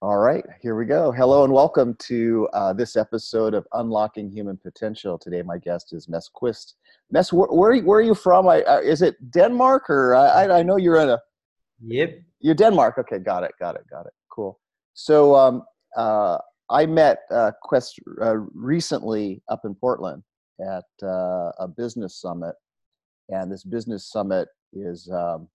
All right, here we go. Hello and welcome to uh, this episode of Unlocking Human Potential. Today, my guest is Mads Quist. Mads, where, where, where, are you from? I, uh, is it Denmark or I, I know you're in a. Yep. You're Denmark. Okay, got it, got it, got it. Cool. So um, uh, I met uh, Quist uh, recently up in Portland at uh, a business summit, and this business summit is um,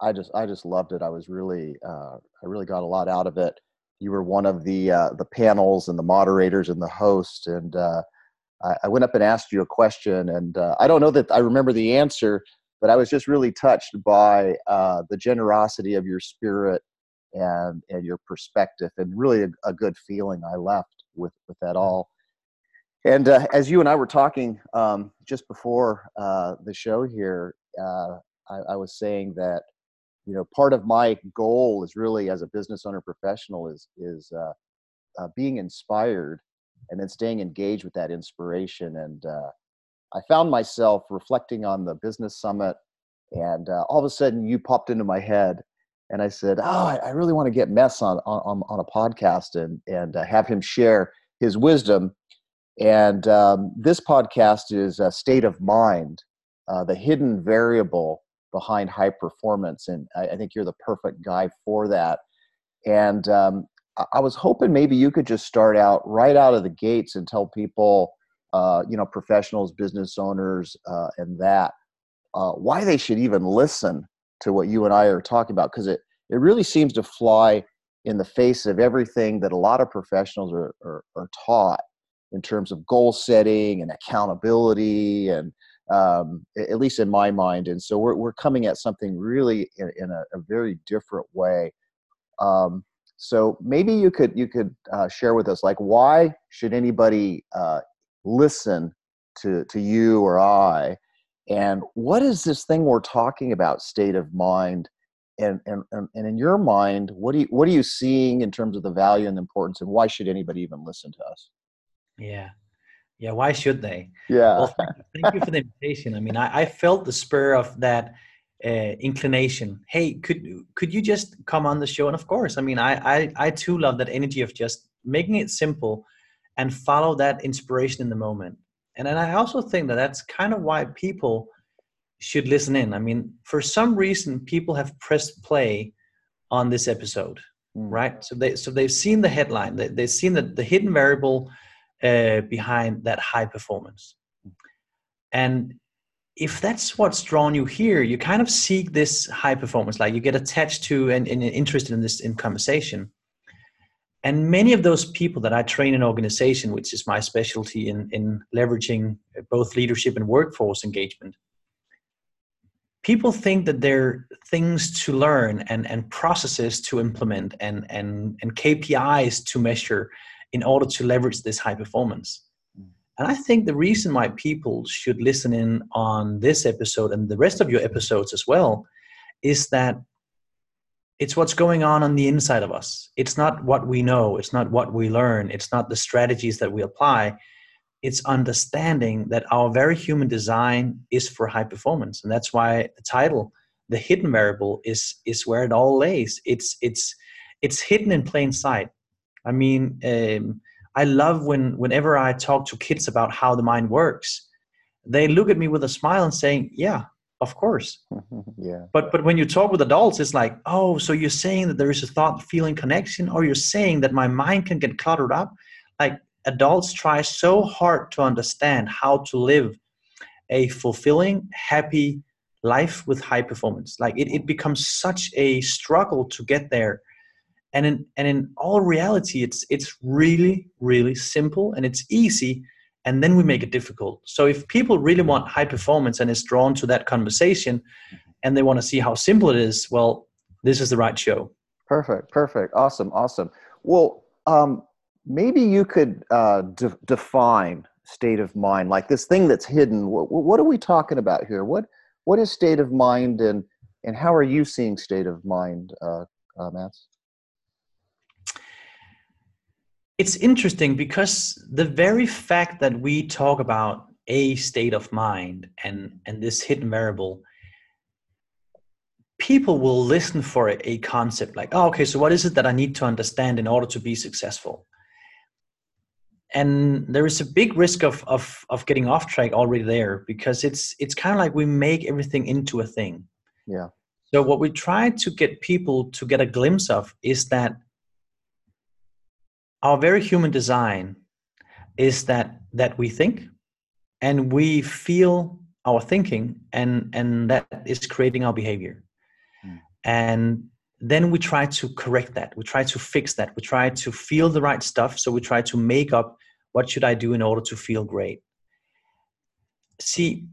I just I just loved it. I was really uh, I really got a lot out of it. You were one of the uh, the panels and the moderators and the host, and uh, I, I, went up and asked you a question, and uh, I don't know that I remember the answer, but I was just really touched by uh, the generosity of your spirit and and your perspective, and really a, a good feeling I left with with that all. And uh, as you and I were talking um, just before the show here, I, I was saying that you know part of my goal is really as a business owner professional is is uh, uh, being inspired and then staying engaged with that inspiration and uh, i found myself reflecting on the business summit and uh, all of a sudden you popped into my head and i said oh i, I really want to get Mads on, on on a podcast and and uh, have him share his wisdom. And um, this podcast is a state of mind uh, the hidden variable behind high performance. And I, I think you're the perfect guy for that. And um, I was hoping maybe you could just start out right out of the gates and tell people, uh, you know, professionals, business owners, uh, and that uh, why they should even listen to what you and I are talking about because it it really seems to fly in the face of everything that a lot of professionals are, are, are taught in terms of goal setting and accountability and um, at least in my mind. And so we're, we're coming at something really in, in a, a, very different way. Um, so maybe you could you could uh, share with us like why should anybody uh, listen to to you or I, and what is this thing we're talking about state of mind? And, and, and in your mind, what do you, what are you seeing in terms of the value and importance, and why should anybody even listen to us? Yeah, yeah, why should they? Yeah. Well, thank, thank you for the invitation. I mean, I, I felt the spur of that uh, inclination. Hey, could could you just come on the show? And of course, I mean, I, I I too love that energy of just making it simple and follow that inspiration in the moment. And then I also think that that's kind of why people should listen in. I mean, for some reason, people have pressed play on this episode, mm. right? So they so they've seen the headline, they, they've seen the, the hidden variable uh, behind that high performance. And if that's what's drawn you here, you kind of seek this high performance, like you get attached to and, and interested in this in conversation. And many of those people that I train in organization, which is my specialty in, in leveraging both leadership and workforce engagement, people think that there are things to learn and, and processes to implement and, and, and KPIs to measure in order to leverage this high performance. And I think the reason why people should listen in on this episode and the rest of your episodes as well is that it's what's going on on the inside of us. It's not what we know, it's not what we learn, it's not the strategies that we apply. It's understanding that our very human design is for high performance. And that's why the title, The Hidden Variable, is, is where it all lays. It's, it's, it's hidden in plain sight I mean, um, I love when whenever I talk to kids about how the mind works, they look at me with a smile and saying, "Yeah, of course." yeah. But but when you talk with adults, it's like, "Oh, so you're saying that there is a thought feeling connection, or you're saying that my mind can get cluttered up?" Like adults try so hard to understand how to live a fulfilling, happy life with high performance. Like it, it becomes such a struggle to get there and in and in all reality it's it's really really simple and it's easy and then we make it difficult. So if people really want high performance and is drawn to that conversation and they want to see how simple it is well this is the right show. Perfect perfect. Awesome awesome. Well um, maybe you could uh, de- define state of mind like this thing that's hidden. What, what are we talking about here? What what is state of mind and and how are you seeing state of mind uh, uh Mads? It's interesting because the very fact that we talk about a state of mind and and this hidden variable people will listen for a, a concept like, oh, okay, so what is it that I need to understand in order to be successful? and there is a big risk of, of of getting off track already there because it's it's kind of like we make everything into a thing yeah so what we try to get people to get a glimpse of is that our very human design is that that we think and we feel our thinking and and that is creating our behavior. Mm. and then we try to correct that. We try to fix that. We try to feel the right stuff. So we try to make up what should i do in order to feel great. See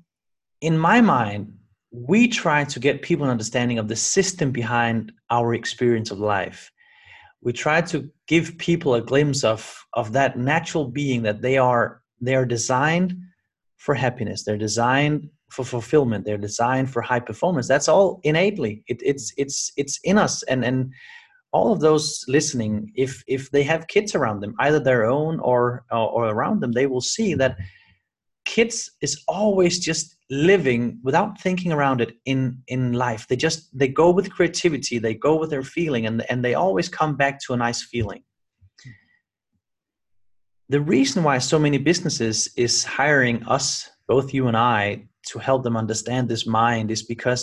in my mind we try to get people an understanding of the system behind our experience of life we try to give people a glimpse of of that natural being that they are they are designed for happiness. They're designed for fulfillment. They're designed for high performance. That's all innately. It, it's it's it's in us. And and all of those listening if if they have kids around them either their own or or, or around them they will see that kids is always just living without thinking around it in in life. They just they go with creativity they go with their feeling and and they always come back to a nice feeling. The reason why so many businesses is hiring us both you and i to help them understand this mind is because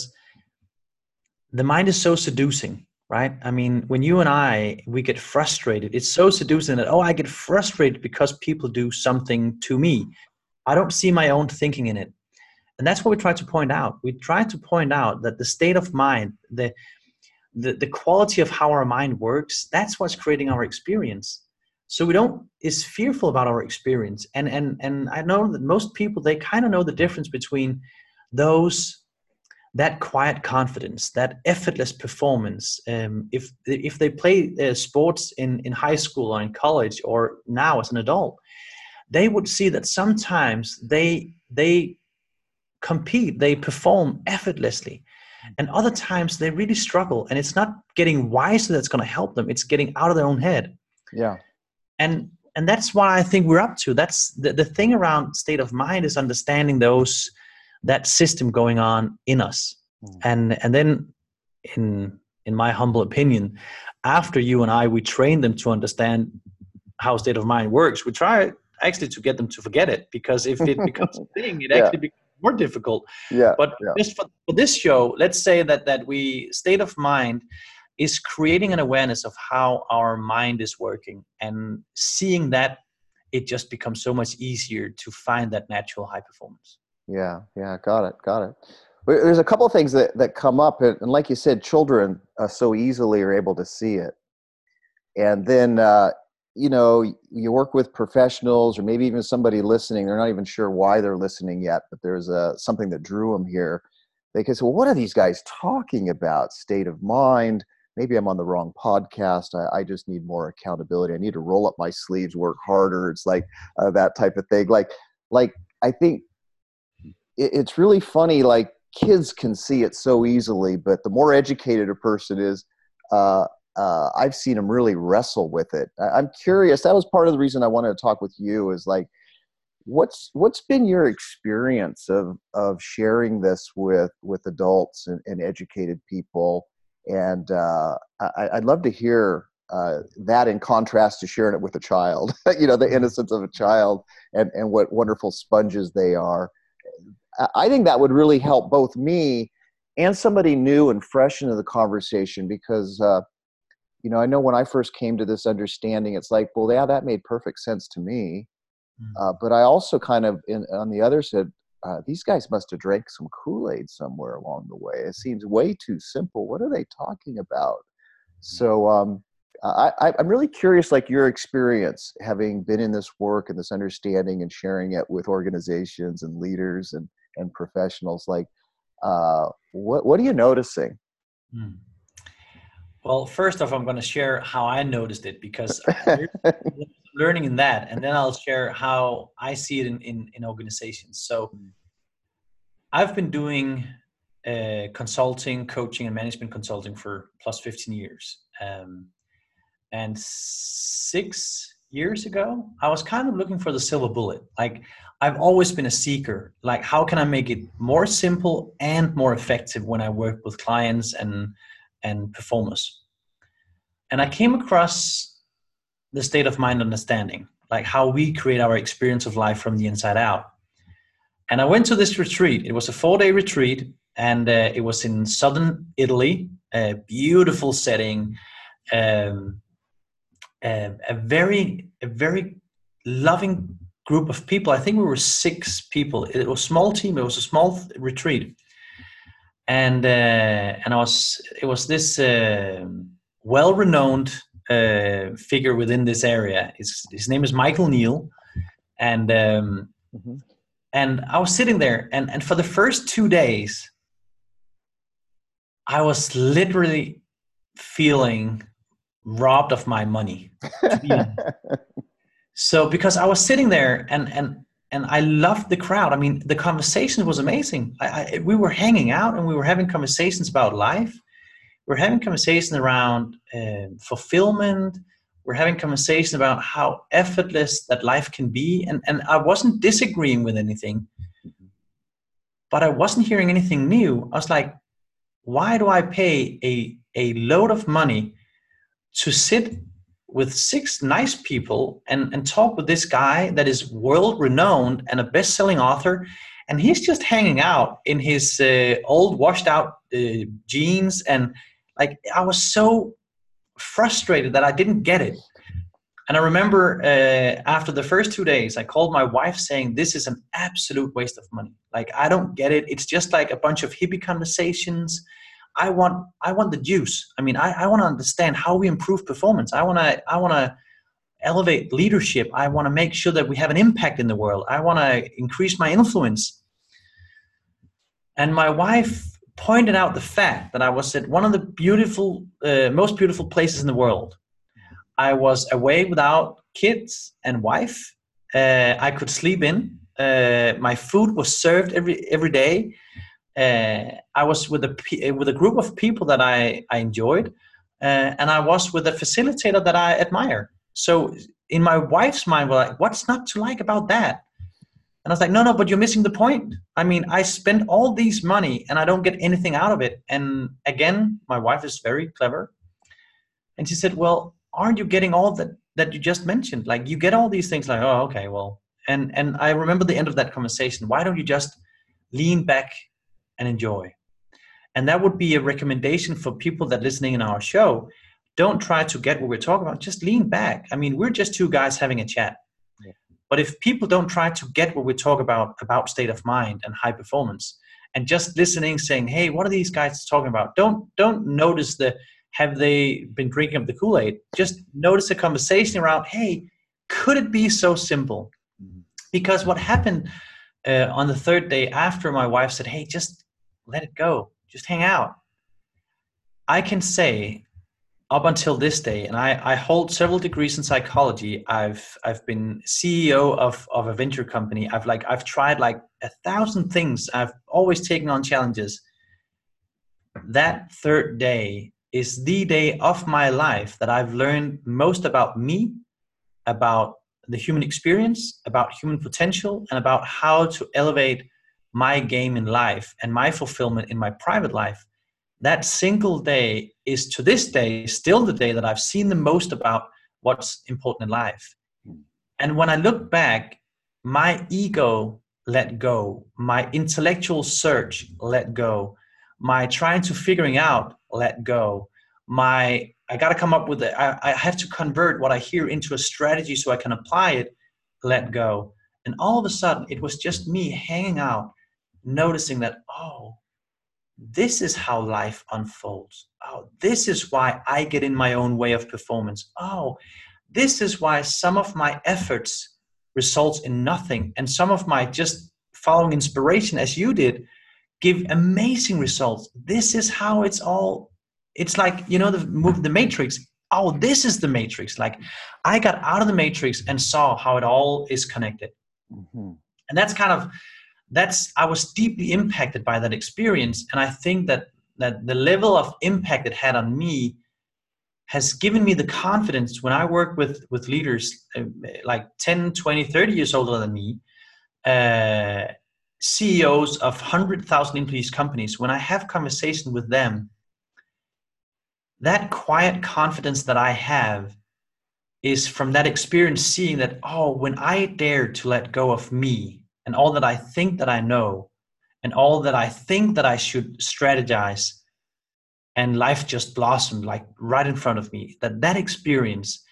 the mind is so seducing right? I mean when you and i we get frustrated it's so seducing that oh i get frustrated because people do something to me i don't see my own thinking in it. And that's what we try to point out. We try to point out that the state of mind the the, the quality of how our mind works that's what's creating our experience. So we don't is fearful about our experience. And and and i know that most people they kind of know the difference between those that quiet confidence that effortless performance um, if if they play uh, sports in in high school or in college or now as an adult they would see that sometimes they they compete they perform effortlessly. And other times they really struggle and it's not getting wiser that's going to help them it's getting out of their own head. Yeah. And and that's what i think we're up to that's the, the thing around state of mind is understanding those that system going on in us. Mm. and and then in in my humble opinion after you and i we train them to understand how state of mind works we try actually to get them to forget it because if it becomes a thing it yeah. actually becomes more difficult yeah but yeah. just for, for this show let's say that that we state of mind is creating an awareness of how our mind is working and seeing that it just becomes so much easier to find that natural high performance yeah yeah got it got it there's a couple of things that, that come up and, like you said children uh, so easily are able to see it and then uh, you know you work with professionals or maybe even somebody listening they're not even sure why they're listening yet but there's a, something that drew them here they can say well what are these guys talking about state of mind maybe I'm on the wrong podcast. I, I, just need more accountability. I need to roll up my sleeves, work harder. It's like uh, that type of thing. Like, like I think it, it's really funny. Like kids can see it so easily, but the more educated a person is, uh, uh, I've seen them really wrestle with it. I, I'm curious. That was part of the reason I wanted to talk with you. Is like, what's what's been your experience of of sharing this with with adults and, and educated people? and uh, I, would love to hear uh, that in contrast to sharing it with a child. you know, the mm-hmm. innocence of a child and and what wonderful sponges they are. I think that would really help both me and somebody new and fresh into the conversation because. Uh, you know, I know when I first came to this understanding, it's like, well, yeah, that made perfect sense to me. Mm. Uh, but I also kind of, in, on the other side, uh, these guys must have drank some Kool-Aid somewhere along the way. It seems way too simple. What are they talking about? Mm-hmm. So um, I, am really curious, like your experience having been in this work and this understanding and sharing it with organizations and leaders and, and professionals. Like, uh, what what are you noticing? Hmm. Well, first off, I'm going to share how I noticed it because learning in that, and then I'll share how I see it in, in, in organizations. So mm. I've been doing uh, consulting, coaching, and management consulting for plus 15 years. Um, and six years ago, I was kind of looking for the silver bullet. Like I've always been a seeker. Like how can I make it more simple and more effective when I work with clients and and performers? And I came across the state of mind understanding, like how we create our experience of life from the inside out. And I went to this retreat. It was a four day retreat, and uh, it was in southern Italy, a beautiful setting, um, a, a very a very loving group of people. I think we were six people. It was a small team. It was a small retreat, and uh, and I was it was this uh, well renowned uh, figure within this area. His his name is Michael Neill, and um, mm-hmm. and I was sitting there, and and for the first two days, I was literally feeling robbed of my money. so because I was sitting there and and and I loved the crowd. I mean, the conversation was amazing. I, I, we were hanging out and we were having conversations about life. We're having conversations around uh, fulfillment. We're having conversations about how effortless that life can be, and and I wasn't disagreeing with anything, but I wasn't hearing anything new. I was like, why do I pay a a load of money to sit with six nice people and, and talk with this guy that is world renowned and a best selling author. And he's just hanging out in his uh, old washed out uh, jeans. And like, I was so frustrated that I didn't get it. And I remember uh, after the first two days, I called my wife saying, This is an absolute waste of money. Like, I don't get it. It's just like a bunch of hippie conversations I want I want the juice. I mean, I, I want to understand how we improve performance. I want to I want to elevate leadership. I want to make sure that we have an impact in the world. I want to increase my influence. And my wife pointed out the fact that I was at one of the beautiful, uh, most beautiful places in the world. I was away without kids and wife. Uh, I could sleep in. Uh, my food was served every every day uh, I was with a with a group of people that I I enjoyed, uh, and I was with a facilitator that I admire. So in my wife's mind, we're like, what's not to like about that? And I was like, no, no, but you're missing the point. I mean, I spend all these money and I don't get anything out of it. And again, my wife is very clever, and she said, well, aren't you getting all that that you just mentioned? Like you get all these things, like, oh, okay, well, and and I remember the end of that conversation. Why don't you just lean back and enjoy. And that would be a recommendation for people that listening in our show. Don't try to get what we're talking about. Just lean back. I mean, we're just two guys having a chat. Yeah. But if people don't try to get what we talk about about state of mind and high performance, and just listening, saying, "Hey, what are these guys talking about?" Don't don't notice the have they been drinking up the Kool Aid. Just notice a conversation around, "Hey, could it be so simple?" Mm-hmm. Because what happened uh, on the third day after my wife said, "Hey, just let it go. Just hang out. I can say up until this day, and I, I hold several degrees in psychology. I've I've been CEO of, of a venture company. I've like I've tried like a thousand things. I've always taken on challenges. That third day is the day of my life that I've learned most about me, about the human experience, about human potential, and about how to elevate my game in life and my fulfillment in my private life, that single day is to this day still the day that I've seen the most about what's important in life. Hmm. And when I look back, my ego let go, my intellectual search let go, my trying to figuring out let go, my I got to come up with it. I, I have to convert what I hear into a strategy so I can apply it, let go. And all of a sudden, it was just me hanging out noticing that, oh, this is how life unfolds. Oh, this is why I get in my own way of performance. Oh, this is why some of my efforts results in nothing and some of my just following inspiration as you did give amazing results. This is how it's all it's like, you know the move The Matrix. Oh, this is the matrix. Like I got out of the matrix and saw how it all is connected. Mm-hmm. And that's kind of that's i was deeply impacted by that experience. And i think that that the level of impact it had on me has given me the confidence when I work with with leaders uh, like 10, 20, 30 years older than me, uh, CEOs of 100,000 employees companies, when I have conversation with them, that quiet confidence that I have is from that experience seeing that, oh, when I dare to let go of me and all that I think that I know and all that I think that I should strategize and life just blossomed like right in front of me, that that experience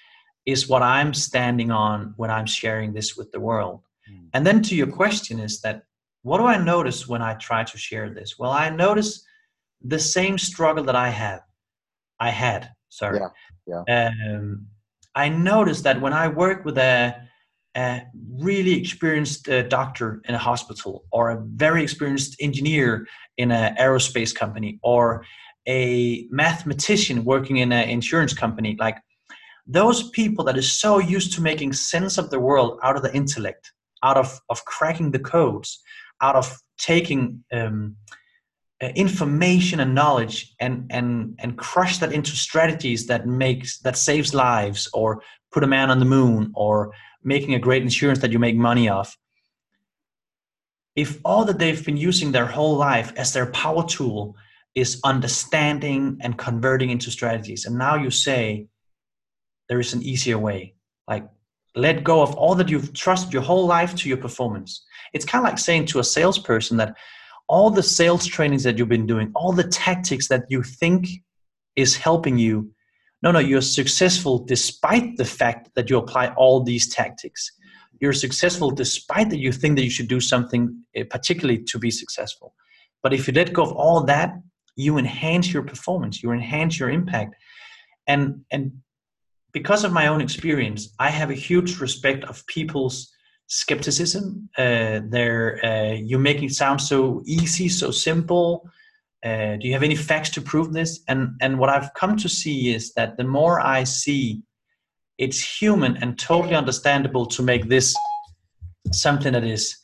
is what I'm standing on when I'm sharing this with the world. Mm. And then to your question is that what do I notice when I try to share this? Well, I notice the same struggle that I have. I had, sorry. Yeah. yeah. Um, I noticed that when I work with a, a really experienced uh, doctor in a hospital, or a very experienced engineer in an aerospace company, or a mathematician working in an insurance company, like those people that is so used to making sense of the world out of the intellect, out of, of cracking the codes, out of taking um, uh, information and knowledge and and and crush that into strategies that makes that saves lives or put a man on the moon or making a great insurance that you make money off. If all that they've been using their whole life as their power tool is understanding and converting into strategies and now you say there is an easier way like let go of all that you've trusted your whole life to your performance. It's kind of like saying to a salesperson that all the sales trainings that you've been doing, all the tactics that you think is helping you, no, no, you're successful despite the fact that you apply all these tactics. You're successful despite that you think that you should do something eh, particularly to be successful. But if you let go of all that, you enhance your performance, you enhance your impact. And and because of my own experience, I have a huge respect of people's skepticism. Uh, they're uh, you make it sound so easy, so simple. Uh, do you have any facts to prove this? And and what I've come to see is that the more I see, it's human and totally understandable to make this something that is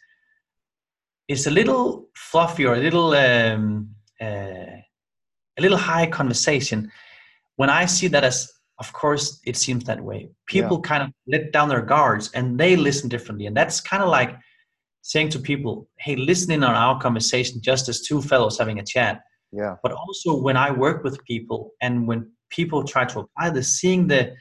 is a little fluffy or a little um, uh, a little high conversation. When I see that as of course it seems that way people yeah. kind of let down their guards and they listen differently and that's kind of like saying to people hey listening on our conversation just as two fellows having a chat yeah. But also when i work with people and when people try to apply this seeing the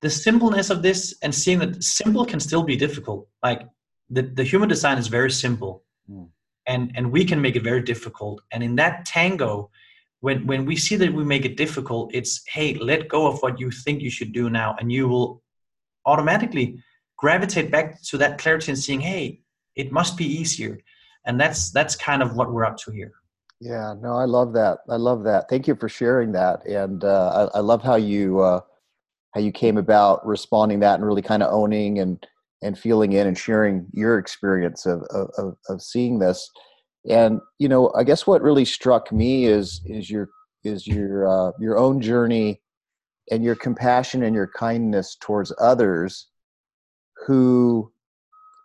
the simpleness of this and seeing that simple can still be difficult. Like the, the human design is very simple. Mm. and and we can make it very difficult. And in that tango when when we see that we make it difficult it's hey let go of what you think you should do now. And you will automatically gravitate back to that clarity and seeing hey it must be easier. And that's that's kind of what we're up to here yeah no i love that i love that thank you for sharing that and uh, I, I, love how you uh, how you came about responding that and really kind of owning and and feeling in and sharing your experience of of, of seeing this and you know i guess what really struck me is is your is your uh, your own journey and your compassion and your kindness towards others who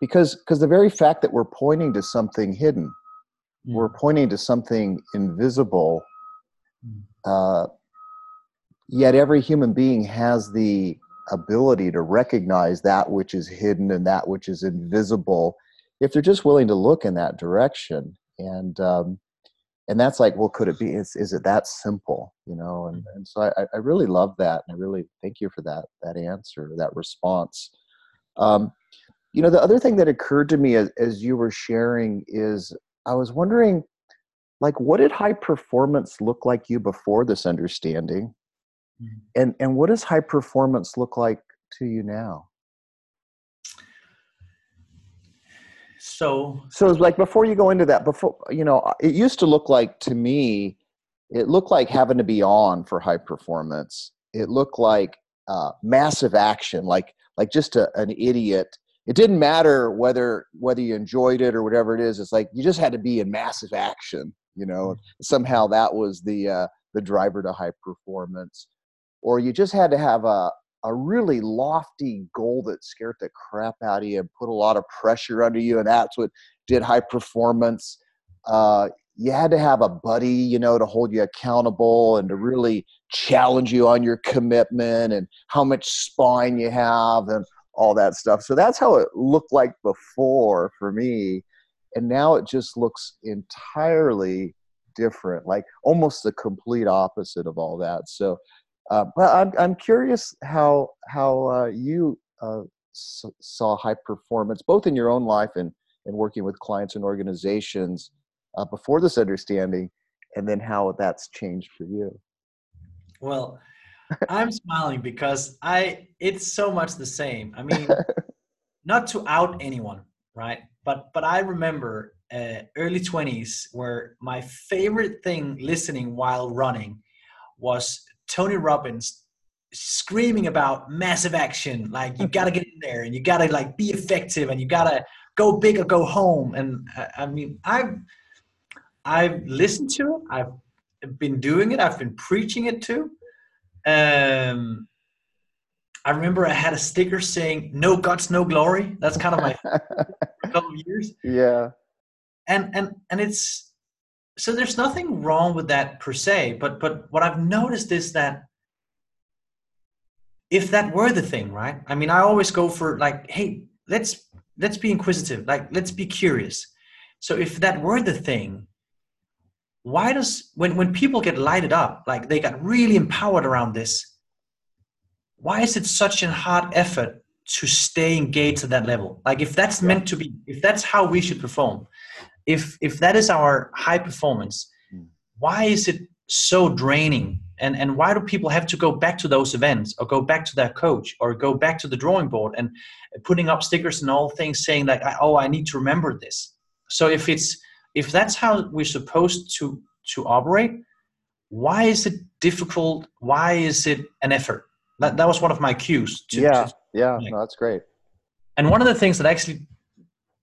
because because the very fact that we're pointing to something hidden. We're pointing to something invisible mm. uh, yet every human being has the ability to recognize that which is hidden and that which is invisible if they're just willing to look in that direction. And um, and that's like well could it be is, is it that simple you know? And, and so I, I really love that and i really thank you for that that answer that response. Um, you know the other thing that occurred to me as, as you were sharing is i was wondering like what did high performance look like you before this understanding? Mm-hmm. and and what does high performance look like to you now? So so it's like before you go into that before you know it used to look like to me it looked like having to be on for high performance. It looked like uh, massive action like like just a, an idiot it didn't matter whether whether you enjoyed it or whatever it is it's like you just had to be in massive action you know mm-hmm. somehow that was the uh, the driver to high performance or you just had to have a, a really lofty goal that scared the crap out of you and put a lot of pressure under you, and that's what did high performance. Uh, you had to have a buddy, you know, to hold you accountable and to really challenge you on your commitment and how much spine you have and all that stuff. So that's how it looked like before for me. And now it just looks entirely different, like almost the complete opposite of all that. So, uh, but I'm, I'm curious how, how uh, you uh, saw high performance, both in your own life and, and working with clients and organizations uh, before this understanding, and then how that's changed for you. Well, I'm smiling because I it's so much the same. I mean, not to out anyone, right? But but I remember uh, early 20s where my favorite thing listening while running was Tony Robbins screaming about massive action like you got to get in there and you got to like be effective and you got to go big or go home and uh, I mean I've I've listened to it I've been doing it I've been preaching it too um, I remember I had a sticker saying "No guts, no glory." That's kind of my couple of years. Yeah. And and and it's so there's nothing wrong with that per se, but but what I've noticed is that if that were the thing, right? I mean, I always go for like, hey, let's let's be inquisitive, like let's be curious. So if that were the thing, why does when when people get lighted up like they got really empowered around this why is it such a hard effort to stay engaged at that level? Like if that's meant to be if that's how we should perform if if that is our high performance hmm. why is it so draining? And and why do people have to go back to those events or go back to their coach or go back to the drawing board and putting up stickers and all things saying like oh i need to remember this. So if it's if that's how we're supposed to to operate why is it difficult? Why is it an effort? That, that was one of my cues to, yeah to, yeah no, that's great. And one of the things that actually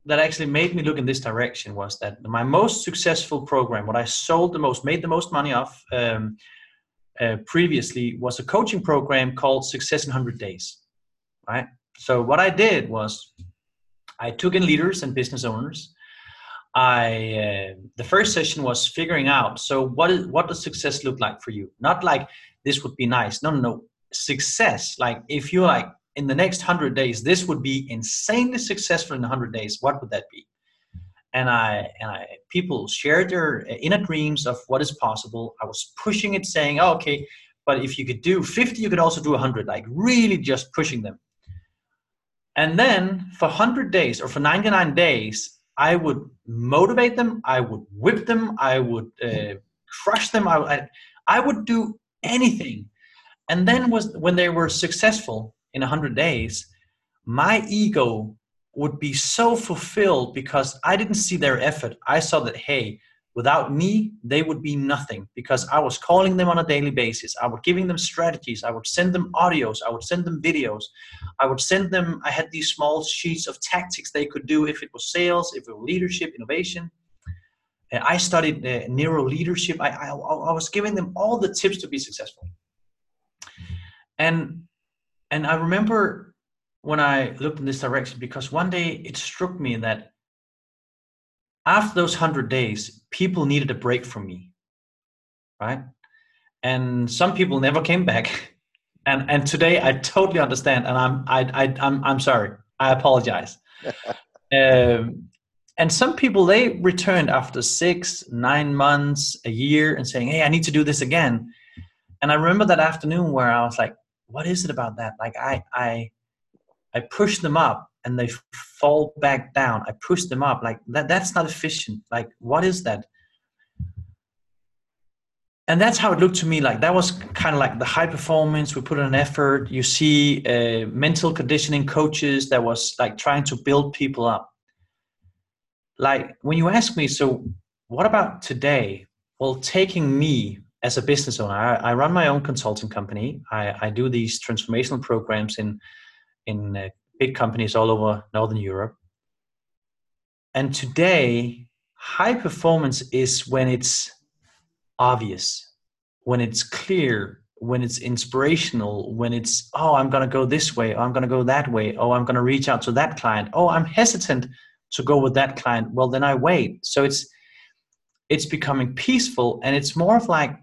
that actually made me look in this direction was that my most successful program what i sold the most made the most money off um, uh, previously was a coaching program called success in 100 days right? So what i did was i took in leaders and business owners I uh, the first session was figuring out so what is what does success look like for you? Not like this would be nice. No, no, no. Success. Like if you like in the next hundred days, this would be insanely successful in hundred days. What would that be? And I and I people shared their inner dreams of what is possible. I was pushing it, saying, oh, okay, but if you could do 50, you could also do 100. Like really just pushing them. And then for 100 days or for 99 days, I would motivate them. I would whip them. I would uh, crush them. I, I, I would do anything. And then was when they were successful in 100 days, my ego would be so fulfilled because I didn't see their effort. I saw that, hey, Without me, they would be nothing because I was calling them on a daily basis. I was giving them strategies. I would send them audios. I would send them videos. I would send them, I had these small sheets of tactics they could do if it was sales, if it was leadership, innovation. I studied uh, neuro leadership. I, I, I was giving them all the tips to be successful. And, and I remember when I looked in this direction because one day it struck me that after those 100 days people needed a break from me right? And some people never came back. And and today i totally understand and i'm i, I i'm i'm sorry. I apologize. Um, and some people they returned after six nine months a year and saying hey i need to do this again. And i remember that afternoon where i was like what is it about that? Like i i i pushed them up and they fall back down. I push them up like that that's not efficient. Like what is that? And that's how it looked to me like that was kind of like the high performance. We put in an effort. You see uh, mental conditioning coaches that was like trying to build people up. Like when you ask me so what about today? Well taking me as a business owner i, I run my own consulting company. I, I do these transformational programs in in uh, big companies all over Northern Europe. And today, high performance is when it's obvious, when it's clear, when it's inspirational, when it's, oh, I'm going to go this way, oh, I'm going to go that way, oh, I'm going to reach out to that client, oh, I'm hesitant to go with that client. Well, then I wait. So it's, it's becoming peaceful and it's more of like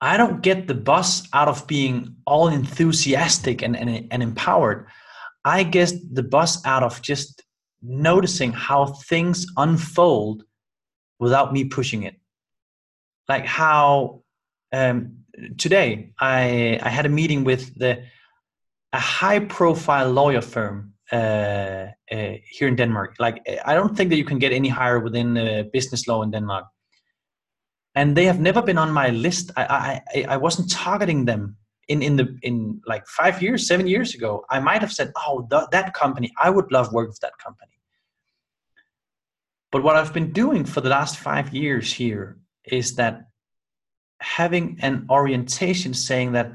I don't get the buzz out of being all enthusiastic and, and, and empowered. I get the buzz out of just noticing how things unfold without me pushing it. Like how um, today I, I had a meeting with the a high profile lawyer firm uh, uh, here in Denmark. Like I don't think that you can get any higher within uh, business law in Denmark and they have never been on my list. I I, I wasn't targeting them in in the in like five years, seven years ago. I might have said, oh, th- that company, I would love work with that company. But what I've been doing for the last five years here is that having an orientation saying that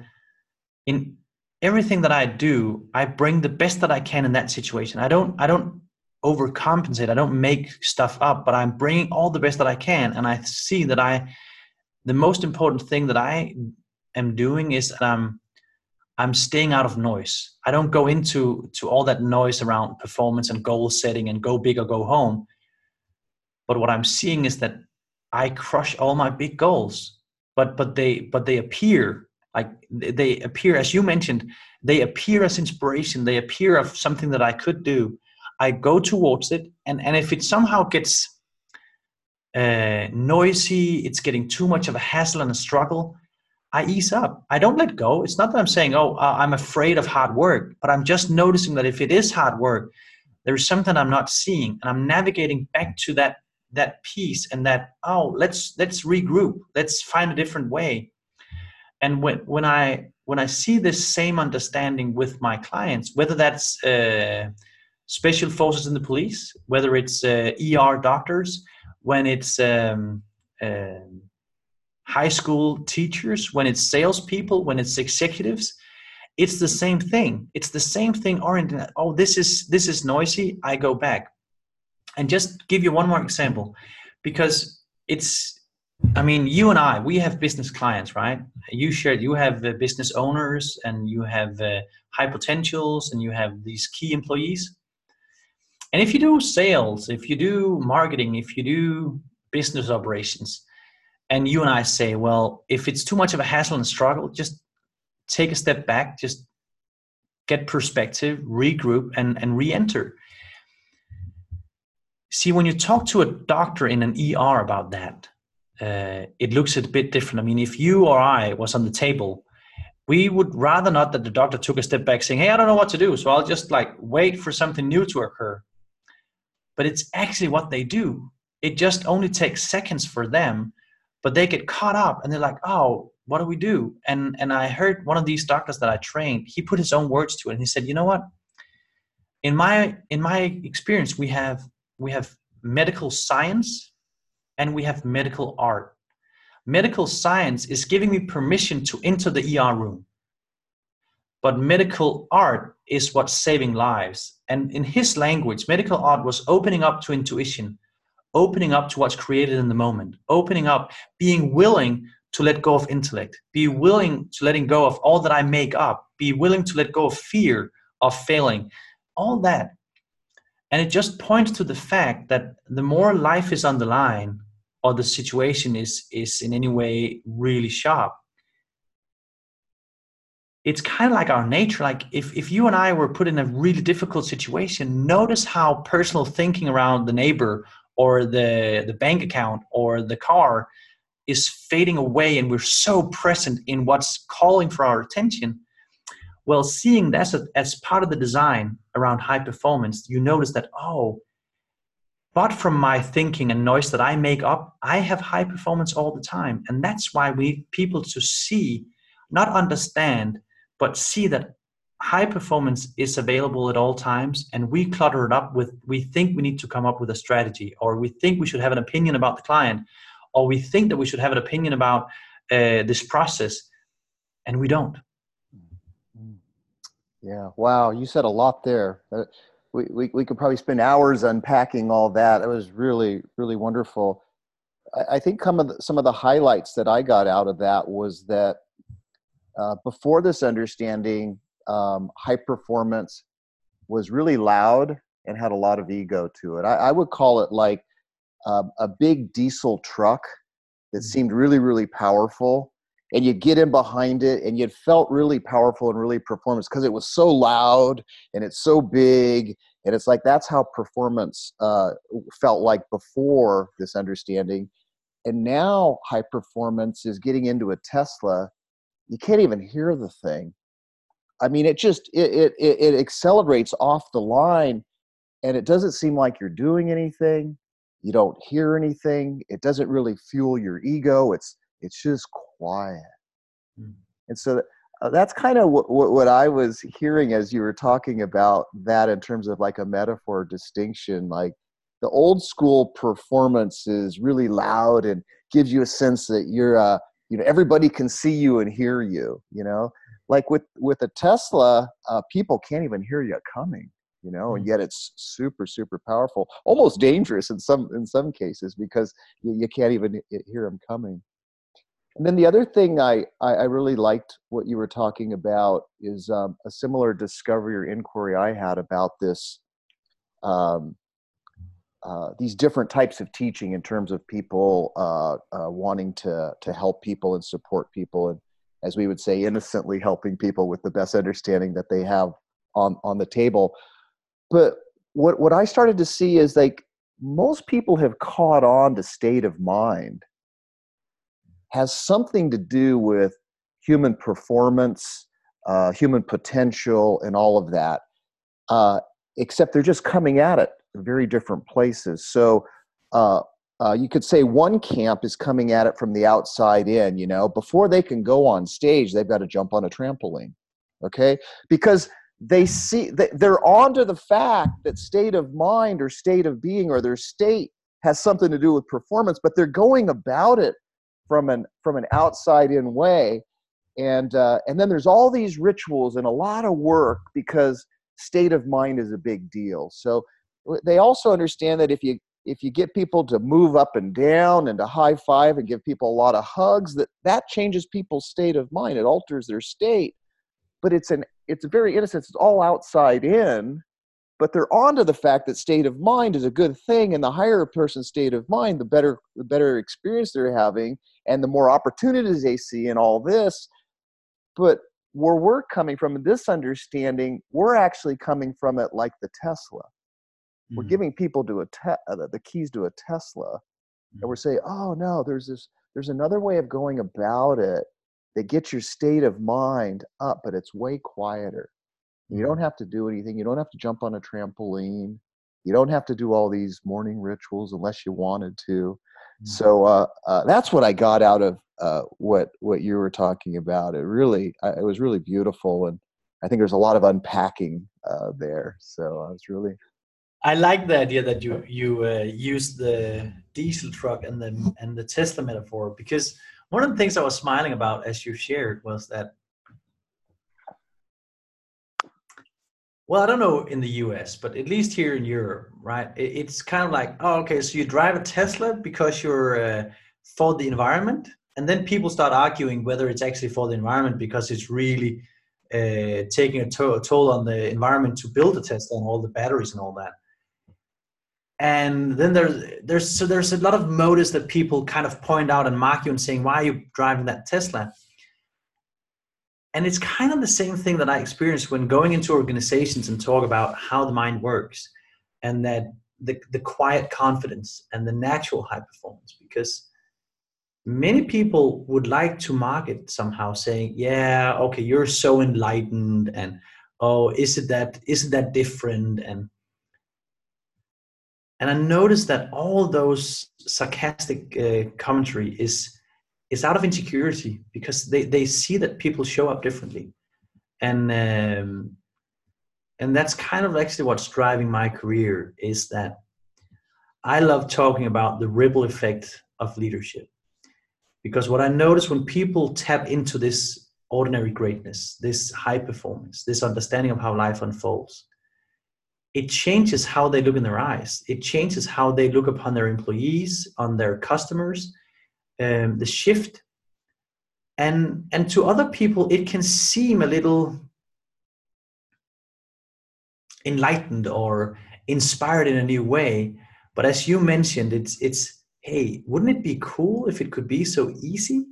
in everything that I do, I bring the best that I can in that situation. I don't I don't overcompensate. I don't make stuff up, but I'm bringing all the best that I can. And I see that I, the most important thing that I am doing is that I'm, I'm staying out of noise. I don't go into to all that noise around performance and goal setting and go big or go home. But what I'm seeing is that I crush all my big goals, but but they but they appear like they appear as you mentioned. They appear as inspiration. They appear of something that I could do I go towards it, and and if it somehow gets uh, noisy, it's getting too much of a hassle and a struggle. I ease up. I don't let go. It's not that I'm saying, oh, uh, I'm afraid of hard work, but I'm just noticing that if it is hard work, there is something I'm not seeing, and I'm navigating back to that that piece and that oh, let's let's regroup. Let's find a different way. And when when I when I see this same understanding with my clients, whether that's uh, special forces in the police, whether it's uh, ER doctors, when it's um, uh, high school teachers, when it's salespeople, when it's executives, it's the same thing. It's the same thing oriented. Oh, this is this is noisy. I go back, and just give you one more example, because it's. I mean, you and I, we have business clients, right? You share. You have uh, business owners, and you have uh, high potentials, and you have these key employees and if you do sales, if you do marketing, if you do business operations, and you and I say, well, if it's too much of a hassle and struggle, just take a step back, just get perspective, regroup, and, and re enter. See, when you talk to a doctor in an ER about that, uh, it looks a bit different. I mean, if you or I was on the table, we would rather not that the doctor took a step back saying, Hey, I don't know what to do. So I'll just like wait for something new to occur but it's actually what they do. It just only takes seconds for them, but they get caught up and they're like, oh, what do we do? And and I heard one of these doctors that I trained, he put his own words to it and he said, you know what? In my in my experience, we have we have medical science and we have medical art. Medical science is giving me permission to enter the ER room. But medical art is what's saving lives. And in his language, medical art was opening up to intuition, opening up to what's created in the moment, opening up, being willing to let go of intellect, be willing to letting go of all that I make up, be willing to let go of fear of failing, all that. And it just points to the fact that the more life is on the line or the situation is, is in any way really sharp, it's kind of like our nature like if, if you and i were put in a really difficult situation notice how personal thinking around the neighbor or the the bank account or the car is fading away and we're so present in what's calling for our attention. Well seeing that as, a, as part of the design around high performance you notice that oh but from my thinking and noise that i make up i have high performance all the time. And that's why we people to see not understand but see that high performance is available at all times and we clutter it up with we think we need to come up with a strategy or we think we should have an opinion about the client or we think that we should have an opinion about uh, this process and we don't. Yeah wow you said a lot there. Uh, we, we, we could probably spend hours unpacking all that. It was really really wonderful. I, I think some of the, some of the highlights that i got out of that was that uh, before this understanding, um, high performance was really loud and had a lot of ego to it. I, I would call it like uh, a big diesel truck that mm. seemed really, really powerful. And you get in behind it, and you felt really powerful and really performance because it was so loud and it's so big. And it's like that's how performance uh, felt like before this understanding. And now high performance is getting into a Tesla. You can't even hear the thing. I mean, it just it it it accelerates off the line, and it doesn't seem like you're doing anything you don't hear anything it doesn't really fuel your ego it's it's just quiet mm. and so uh, that's kind of what, what i was hearing as you were talking about that in terms of like a metaphor distinction like the old school performance is really loud and gives you a sense that you're uh you know everybody can see you and hear you you know like with with a tesla uh, people can't even hear you coming you know and mm. yet it's super super powerful almost dangerous in some in some cases because you, you can't even hear them coming and then the other thing I, I, really liked what you were talking about is um, a similar discovery or inquiry I had about this, um, uh, these different types of teaching in terms of people uh, uh, wanting to to help people and support people, and as we would say, innocently helping people with the best understanding that they have on on the table but what what I started to see is like most people have caught on to state of mind has something to do with human performance, uh, human potential, and all of that. Uh, except they're just coming at it very different places. So uh, uh, you could say one camp is coming at it from the outside in. You know, before they can go on stage, they've got to jump on a trampoline. Okay, because they see they're onto the fact that state of mind or state of being or their state has something to do with performance but they're going about it from an from an outside in way and uh, and then there's all these rituals and a lot of work because state of mind is a big deal so they also understand that if you if you get people to move up and down and to high five and give people a lot of hugs that that changes people's state of mind it alters their state but it's an it's a very innocent. It's all outside in, but they're onto the fact that state of mind is a good thing, and the higher a person's state of mind, the better the better experience they're having, and the more opportunities they see in all this. But where we're coming from this understanding, we're actually coming from it like the Tesla. Mm-hmm. We're giving people to a te- uh, the keys to a Tesla, mm-hmm. and we're saying, "Oh no, there's this, there's another way of going about it that gets your state of mind up, but it's way quieter. You don't mm-hmm. have to do anything. You don't have to jump on a trampoline. You don't have to do all these morning rituals unless you wanted to. Mm-hmm. So uh, uh, that's what I got out of uh, what what you were talking about. It really, it was really beautiful, and I think there's a lot of unpacking uh, there. So I was really. I like the idea that you you uh, use the diesel truck and the and the Tesla metaphor because one of the things I was smiling about as you shared was that, well, I don't know in the US, but at least here in Europe, right? It's kind of like, oh, okay, so you drive a Tesla because you're uh, for the environment. And then people start arguing whether it's actually for the environment because it's really uh, taking a, to- a toll on the environment to build a Tesla and all the batteries and all that and then there's there's so there's a lot of motives that people kind of point out and mark you and saying why are you driving that tesla? And it's kind of the same thing that i experienced when going into organizations and talk about how the mind works and that the, the quiet confidence and the natural high performance because many people would like to market somehow saying yeah okay you're so enlightened and oh is it that isn't that different? And and I noticed that all those sarcastic uh, commentary is is out of insecurity because they, they see that people show up differently, and um, and that's kind of actually what's driving my career is that I love talking about the ripple effect of leadership. Because what I notice when people tap into this ordinary greatness, this high performance, this understanding of how life unfolds, it changes how they look in their eyes. It changes how they look upon their employees, on their customers, um, the shift. And, and to other people, it can seem a little enlightened or inspired in a new way. but as you mentioned it's it's hey wouldn't it be cool if it could be so easy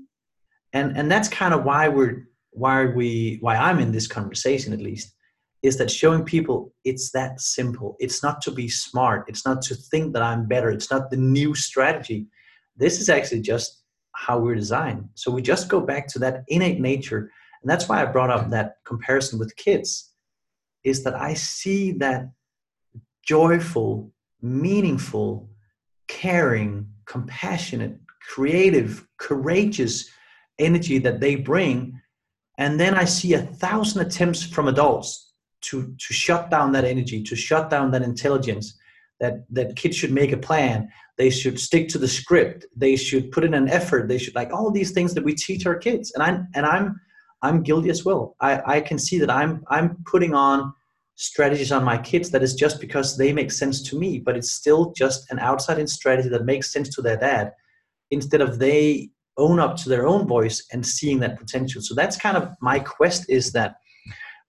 and and that's kind of why we're why we why i'm in this conversation at least is that showing people it's that simple. It's not to be smart. It's not to think that i'm better. It's not the new strategy. This is actually just how we're designed. So we just go back to that innate nature. And that's why i brought up that comparison with kids is that i see that joyful meaningful caring compassionate creative courageous energy that they bring. And then i see a thousand attempts from adults to to shut down that energy to shut down that intelligence that that kids should make a plan. They should stick to the script. They should put in an effort. They should like all these things that we teach our kids. And i'm and i'm i'm guilty as well. I i can see that i'm i'm putting on strategies on my kids that is just because they make sense to me but it's still just an outside in strategy that makes sense to their dad instead of they own up to their own voice and seeing that potential. So that's kind of my quest is that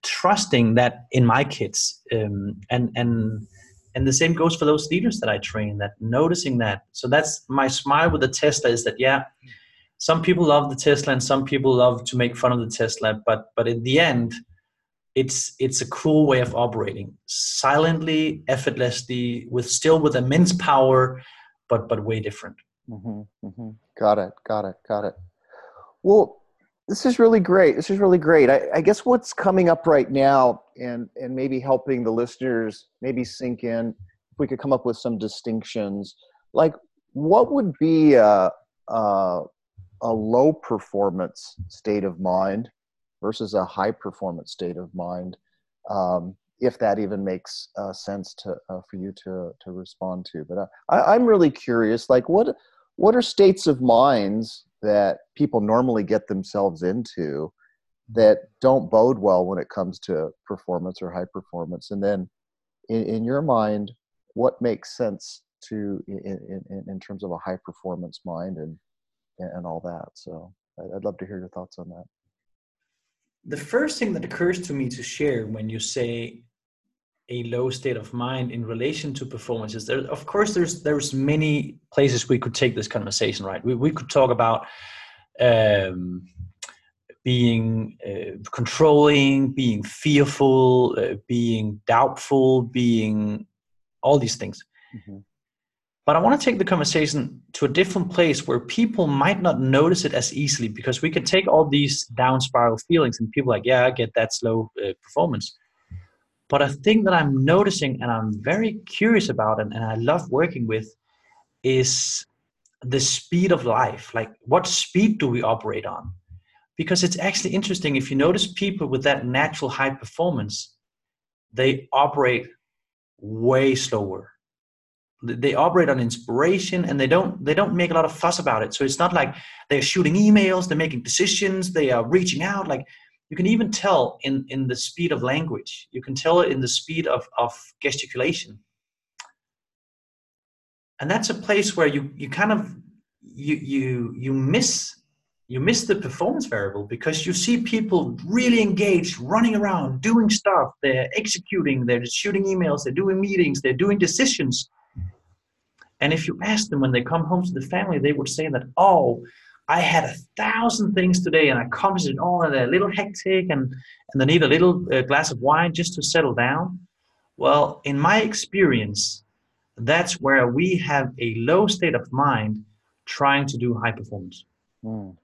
trusting that in my kids. Um, and and and the same goes for those leaders that i train that noticing that. So that's my smile with the tesla is that yeah some people love the tesla and some people love to make fun of the tesla but but in the end it's it's a cool way of operating. Silently effortlessly with still with immense power but but way different. Mm-hmm, mm-hmm. got it got it got it. Well this is really great. This is really great. I, I, guess what's coming up right now, and and maybe helping the listeners maybe sink in, if we could come up with some distinctions, like what would be a a, a low performance state of mind versus a high performance state of mind, um, if that even makes uh, sense to uh, for you to to respond to. But uh, I, I'm really curious, like what what are states of minds that people normally get themselves into mm-hmm. that don't bode well when it comes to performance or high performance. And then in, in your mind what makes sense to in, in, in terms of a high performance mind and and all that? So i'd love to hear your thoughts on that. The first thing that occurs to me to share when you say a low state of mind in relation to performances. There of course there's there's many places we could take this conversation right? We, we could talk about um, being uh, controlling being fearful uh, being doubtful being all these things. Mm-hmm. but i want to take the conversation to a different place where people might not notice it as easily because we can take all these down spiral feelings and people like yeah i get that slow uh, performance but a thing that I'm noticing and I'm very curious about and, and I love working with is the speed of life. Like, what speed do we operate on? Because it's actually interesting if you notice people with that natural high performance, they operate way slower they operate on inspiration and they don't they don't make a lot of fuss about it so it's not like they're shooting emails they're making decisions they are reaching out like you can even tell in, in the speed of language. You can tell it in the speed of, of gesticulation. And that's a place where you, you kind of you, you, you miss you miss the performance variable because you see people really engaged, running around, doing stuff. They're executing, they're shooting emails, they're doing meetings, they're doing decisions. And if you ask them when they come home to the family, they would say that, oh, I had a thousand things today and I accomplished it all and a little hectic and, and they need a little uh, glass of wine just to settle down. Well, in my experience, that's where we have a low state of mind trying to do high performance. Mm.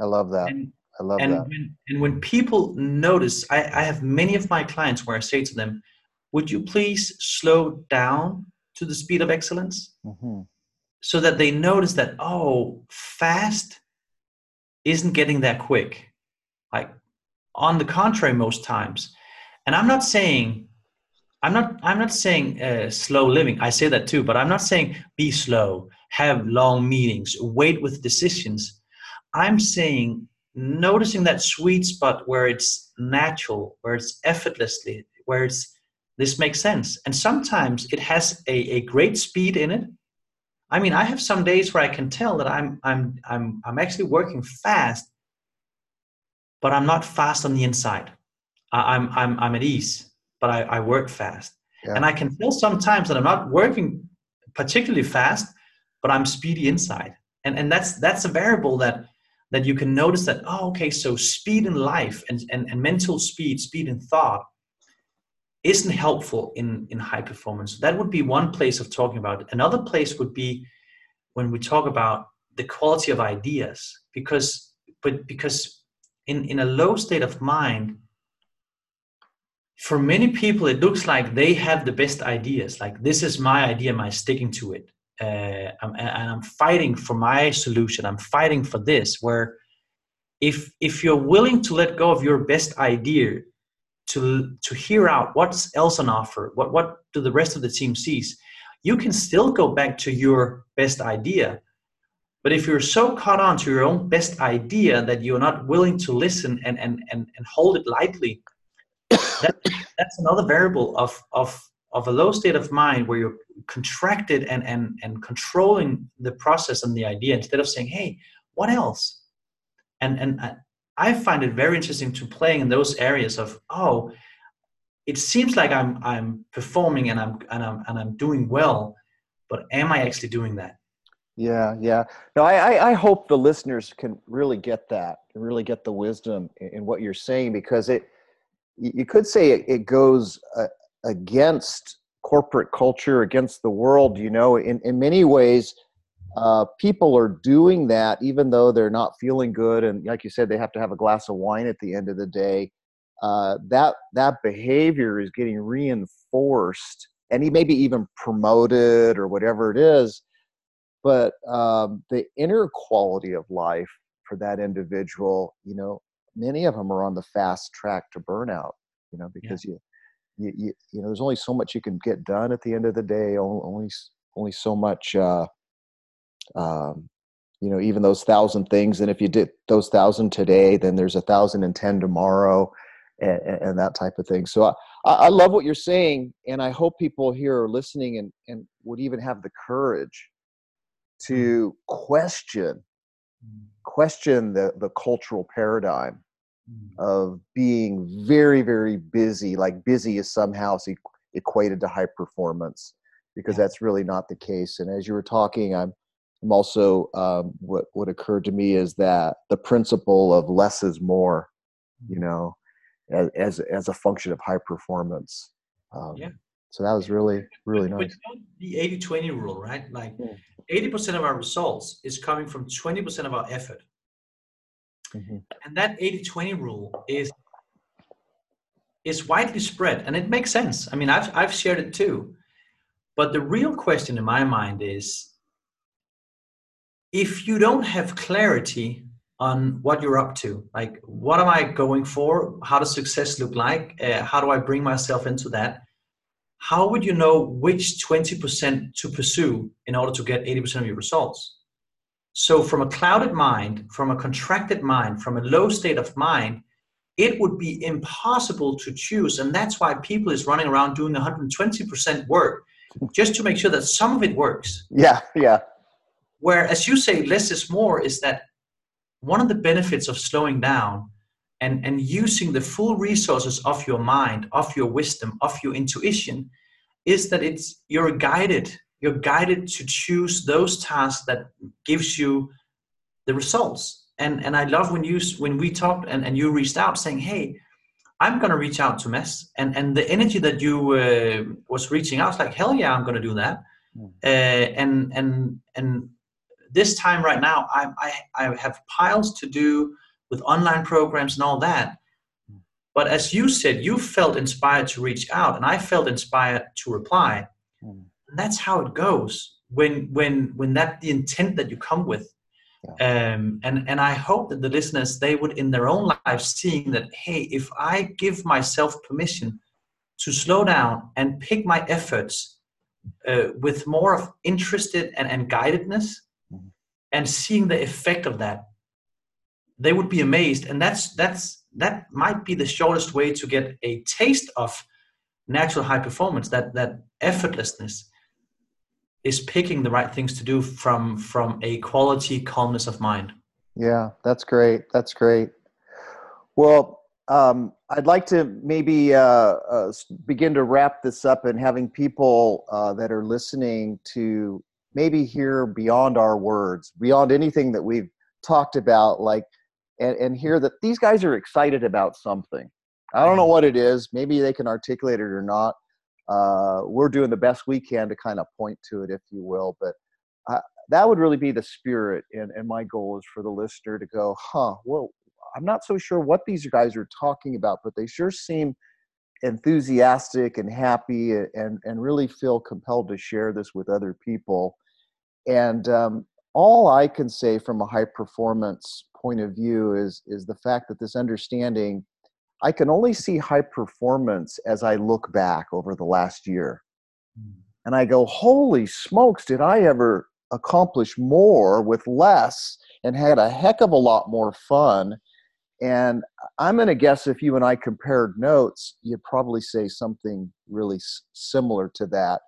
I love that. And, I love and that. When, and when people notice, I, I have many of my clients where I say to them, would you please slow down to the speed of excellence? Mm-hmm so that they notice that oh fast isn't getting that quick. Like on the contrary most times. And i'm not saying i'm not i'm not saying uh, slow living. I say that too but i'm not saying be slow have long meetings wait with decisions. I'm saying noticing that sweet spot where it's natural where it's effortlessly where it's this makes sense. And sometimes it has a, a great speed in it I mean, I have some days where I can tell that I'm I'm I'm I'm actually working fast, but I'm not fast on the inside. I, am I'm I'm at ease, but I, I work fast. Yeah. And I can tell sometimes that I'm not working particularly fast, but I'm speedy inside. And and that's that's a variable that that you can notice that oh okay so speed in life and, and, and mental speed speed in thought isn't helpful in in high performance. That would be one place of talking about another place would be when we talk about the quality of ideas because but because in in a low state of mind for many people it looks like they have the best ideas like this is my idea am i sticking to it? Uh, I'm, and i'm fighting for my solution. I'm fighting for this where if if you're willing to let go of your best idea to to hear out what's else on offer what what do the rest of the team sees you can still go back to your best idea. But if you're so caught on to your own best idea that you're not willing to listen and and and, and hold it lightly that, that's another variable of of of a low state of mind where you're contracted and and and controlling the process and the idea instead of saying hey what else? And and i find it very interesting to playing in those areas of oh it seems like i'm i'm performing and i'm and i'm and i'm doing well but am i actually doing that yeah yeah no i i hope the listeners can really get that really get the wisdom in what you're saying because it you could say it, it goes uh, against corporate culture, against the world. You know, in, in many ways, uh, people are doing that even though they're not feeling good. And like you said, they have to have a glass of wine at the end of the day. Uh, that that behavior is getting reinforced, and he maybe even promoted or whatever it is. But um, the inner quality of life for that individual, you know, many of them are on the fast track to burnout. You know, because yeah. you you, you, you know there's only so much you can get done at the end of the day only only so much uh, um, you know even those thousand things and if you did those thousand today then there's a thousand and ten tomorrow and, and that type of thing so I, I love what you're saying and i hope people here are listening and, and would even have the courage to question mm. question the, the cultural paradigm Mm. of being very very busy like busy is somehow equated to high performance because yeah. that's really not the case and as you were talking i'm i'm also um, what what occurred to me is that the principle of less is more you know as as, as a function of high performance um, yeah so that was really really nice the 80-20 rule right like 80% of our results is coming from 20% of our effort Mm-hmm. And that 80-20 rule is is widely spread and it makes sense. I mean, I've I've shared it too. But the real question in my mind is if you don't have clarity on what you're up to, like what am I going for? How does success look like? Uh, how do I bring myself into that? How would you know which 20% to pursue in order to get 80% of your results? So, from a clouded mind, from a contracted mind, from a low state of mind, it would be impossible to choose. And that's why people is running around doing 120% work just to make sure that some of it works. Yeah, yeah. Where, as you say, less is more is that one of the benefits of slowing down and, and using the full resources of your mind, of your wisdom, of your intuition is that it's you're guided you're guided to choose those tasks that gives you the results. And and i love when you when we talked and, and you reached out saying hey i'm going to reach out to Mads. And and the energy that you uh, was reaching out was like hell yeah i'm going to do that. Mm. uh, and and and this time right now I, I i have piles to do with online programs and all that but as you said you felt inspired to reach out and i felt inspired to reply mm that's how it goes when when when that the intent that you come with yeah. um, and and i hope that the listeners they would in their own lives seeing that hey if i give myself permission to slow down and pick my efforts uh, with more of interested and, and guidedness. And seeing the effect of that they would be amazed. And that's that's that might be the shortest way to get a taste of natural high performance that that effortlessness is picking the right things to do from from a quality calmness of mind. Yeah that's great. That's great. Well um, I'd like to maybe uh, uh, begin to wrap this up and having people uh, that are listening to maybe hear beyond our words, beyond anything that we've talked about, like, and, and hear that these guys are excited about something. I don't know mm-hmm. what it is. Maybe they can articulate it or not. Uh, we're doing the best we can to kind of point to it, if you will. But uh, that would really be the spirit. And, and my goal is for the listener to go, huh, well, I'm not so sure what these guys are talking about, but they sure seem enthusiastic and happy and, and really feel compelled to share this with other people. And um, all I can say from a high performance point of view is, is the fact that this understanding, I can only see high performance as I look back over the last year. Hmm. And I go, holy smokes, did I ever accomplish more with less and had a heck of a lot more fun and I'm going to guess if you and I compared notes, you'd probably say something really s- similar to that.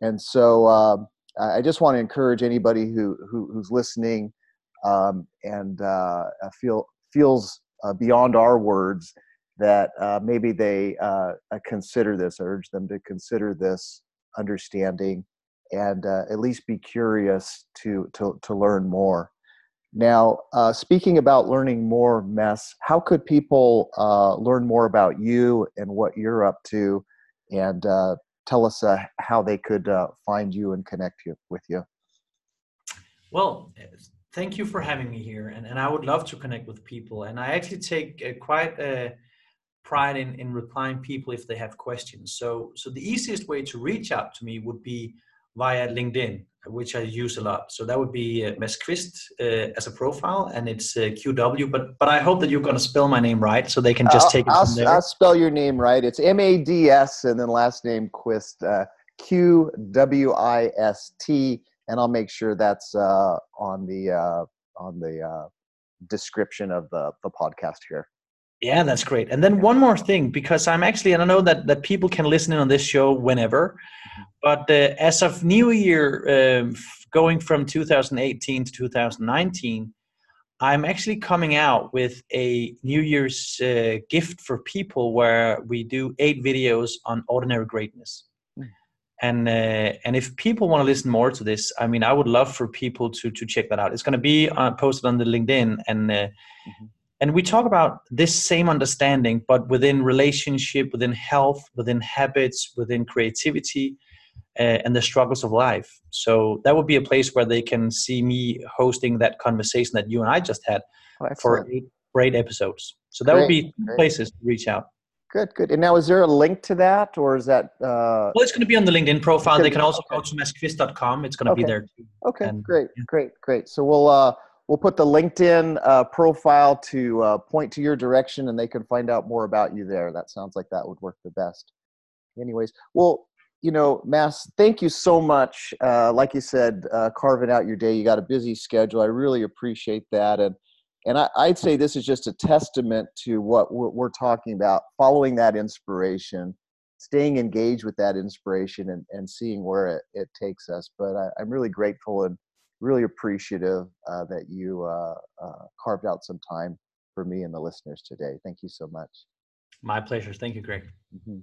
And so uh, I just want to encourage anybody who, who who's listening um, and uh, feel feels uh, beyond our words that uh, maybe they uh, uh, consider this. I urge them to consider this understanding and at least be curious to to to learn more. Now, uh, speaking about learning more, Mads, how could people uh, learn more about you and what you're up to, and uh, tell us uh, how they could uh, find you and connect you, with you? Well, thank you for having me here, and, and I would love to connect with people. And I actually take uh, quite a pride in, in replying people if they have questions. So, so the easiest way to reach out to me would be via LinkedIn which I use a lot. So that would be uh, Mads Kvist uh, as a profile, and it's uh, QW. But but I hope that you're going to spell my name right, so they can just take it I'll, from there. I'll spell your name right. It's M A D S and then last name Quist, uh, Q W I S T, and I'll make sure that's uh, on the uh, on the uh, description of the the podcast here. Yeah, that's great. And then one more thing, because I'm actually, and I know that, that people can listen in on this show whenever. But uh, as of New Year, um, going from 2018 to 2019, I'm actually coming out with a New Year's uh, gift for people where we do eight videos on ordinary greatness. Mm. And uh, and if people want to listen more to this, I mean, I would love for people to to check that out. It's going to be uh, posted on the LinkedIn, and uh, mm-hmm and we talk about this same understanding but within relationship within health within habits within creativity and the struggles of life so that would be a place where they can see me hosting that conversation that you and i just had oh, for eight great episodes so that great, would be great. places to reach out good good and now is there a link to that or is that uh... well it's going to be on the linkedin profile they can also okay. go to maskvist.com it's going to okay. be there too okay and, great yeah. great great so we'll uh we'll put the LinkedIn uh, profile to uh, point to your direction and they can find out more about you there. That sounds like that would work the best. Anyways, well, you know, Mads, thank you so much. Uh, like you said, uh, carving out your day, you got a busy schedule. I really appreciate that. And, and I, would say this is just a testament to what we're, we're talking about, following that inspiration, staying engaged with that inspiration and, and seeing where it, it takes us. But I, I'm really grateful and really appreciative uh, that you uh, uh, carved out some time for me and the listeners today. Thank you so much. My pleasure. Thank you, Greg. Mm-hmm.